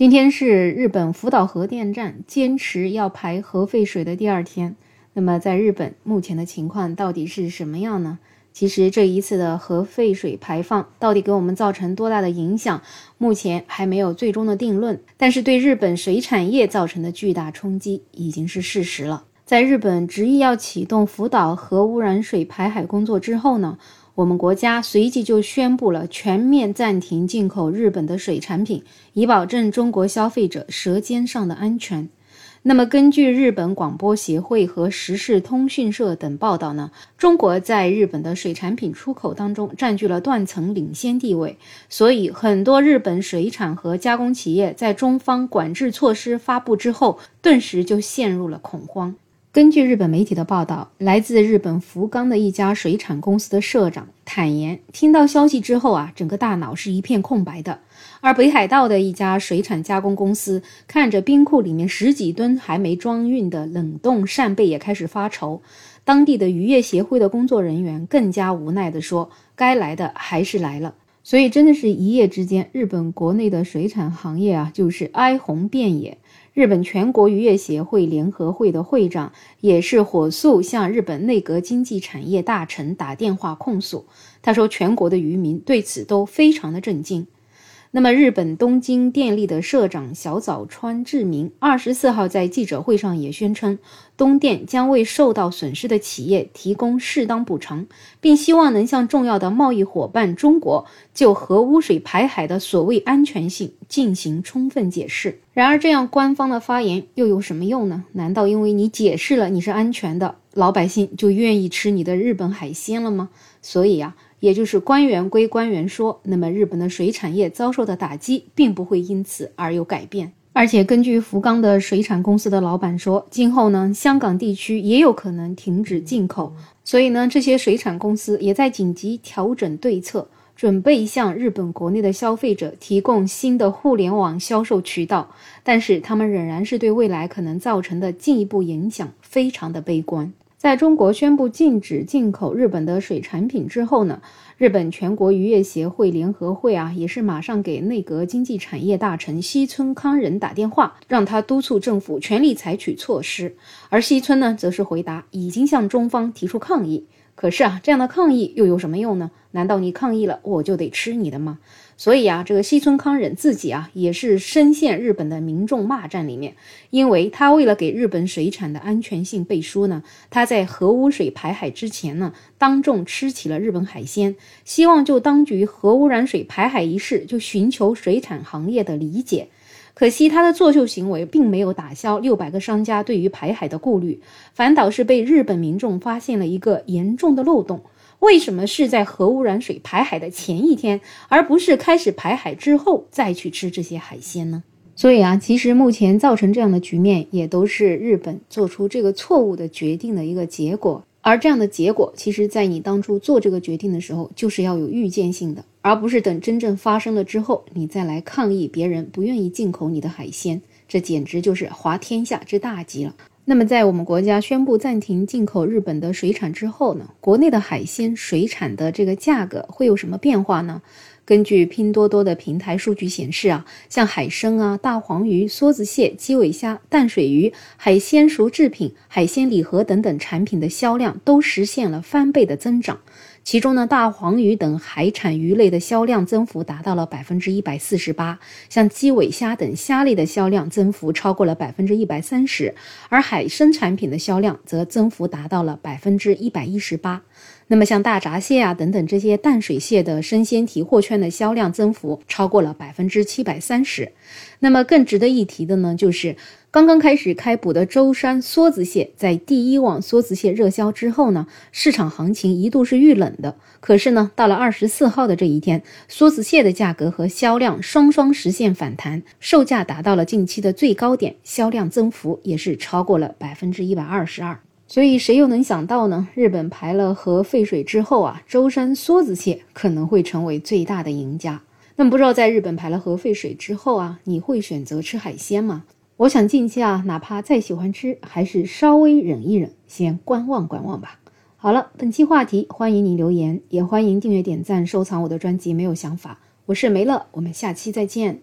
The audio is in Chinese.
今天是日本福岛核电站坚持要排核废水的第二天。那么，在日本目前的情况到底是什么样呢？其实这一次的核废水排放到底给我们造成多大的影响，目前还没有最终的定论。但是对日本水产业造成的巨大冲击已经是事实了。在日本执意要启动福岛核污染水排海工作之后呢？我们国家随即就宣布了全面暂停进口日本的水产品，以保证中国消费者舌尖上的安全。那么，根据日本广播协会和时事通讯社等报道呢，中国在日本的水产品出口当中占据了断层领先地位，所以很多日本水产和加工企业在中方管制措施发布之后，顿时就陷入了恐慌。根据日本媒体的报道，来自日本福冈的一家水产公司的社长坦言，听到消息之后啊，整个大脑是一片空白的。而北海道的一家水产加工公司看着冰库里面十几吨还没装运的冷冻扇贝，也开始发愁。当地的渔业协会的工作人员更加无奈地说：“该来的还是来了。”所以，真的是一夜之间，日本国内的水产行业啊，就是哀鸿遍野。日本全国渔业协会联合会的会长也是火速向日本内阁经济产业大臣打电话控诉。他说，全国的渔民对此都非常的震惊。那么，日本东京电力的社长小早川智明二十四号在记者会上也宣称，东电将为受到损失的企业提供适当补偿，并希望能向重要的贸易伙伴中国就核污水排海的所谓安全性进行充分解释。然而，这样官方的发言又有什么用呢？难道因为你解释了你是安全的，老百姓就愿意吃你的日本海鲜了吗？所以呀。也就是官员归官员说，那么日本的水产业遭受的打击并不会因此而有改变。而且根据福冈的水产公司的老板说，今后呢，香港地区也有可能停止进口。所以呢，这些水产公司也在紧急调整对策，准备向日本国内的消费者提供新的互联网销售渠道。但是他们仍然是对未来可能造成的进一步影响非常的悲观。在中国宣布禁止进口日本的水产品之后呢，日本全国渔业协会联合会啊，也是马上给内阁经济产业大臣西村康人打电话，让他督促政府全力采取措施。而西村呢，则是回答已经向中方提出抗议。可是啊，这样的抗议又有什么用呢？难道你抗议了，我就得吃你的吗？所以啊，这个西村康忍自己啊，也是深陷日本的民众骂战里面，因为他为了给日本水产的安全性背书呢，他在核污水排海之前呢，当众吃起了日本海鲜，希望就当局核污染水排海一事就寻求水产行业的理解。可惜他的作秀行为并没有打消六百个商家对于排海的顾虑，反倒是被日本民众发现了一个严重的漏洞。为什么是在核污染水排海的前一天，而不是开始排海之后再去吃这些海鲜呢？所以啊，其实目前造成这样的局面，也都是日本做出这个错误的决定的一个结果。而这样的结果，其实在你当初做这个决定的时候，就是要有预见性的，而不是等真正发生了之后，你再来抗议别人不愿意进口你的海鲜，这简直就是滑天下之大稽了。那么，在我们国家宣布暂停进口日本的水产之后呢，国内的海鲜水产的这个价格会有什么变化呢？根据拼多多的平台数据显示啊，像海参啊、大黄鱼、梭子蟹、基尾虾、淡水鱼、海鲜熟制品、海鲜礼盒等等产品的销量都实现了翻倍的增长。其中呢，大黄鱼等海产鱼类的销量增幅达到了百分之一百四十八，像基尾虾等虾类的销量增幅超过了百分之一百三十，而海参产品的销量则增幅达到了百分之一百一十八。那么像大闸蟹啊等等这些淡水蟹的生鲜提货券的销量增幅超过了百分之七百三十。那么更值得一提的呢，就是。刚刚开始开捕的舟山梭子蟹，在第一网梭子蟹热销之后呢，市场行情一度是遇冷的。可是呢，到了二十四号的这一天，梭子蟹的价格和销量双双实现反弹，售价达到了近期的最高点，销量增幅也是超过了百分之一百二十二。所以谁又能想到呢？日本排了核废水之后啊，舟山梭子蟹可能会成为最大的赢家。那么不知道在日本排了核废水之后啊，你会选择吃海鲜吗？我想近期啊，哪怕再喜欢吃，还是稍微忍一忍，先观望观望吧。好了，本期话题，欢迎你留言，也欢迎订阅、点赞、收藏我的专辑。没有想法，我是梅乐，我们下期再见。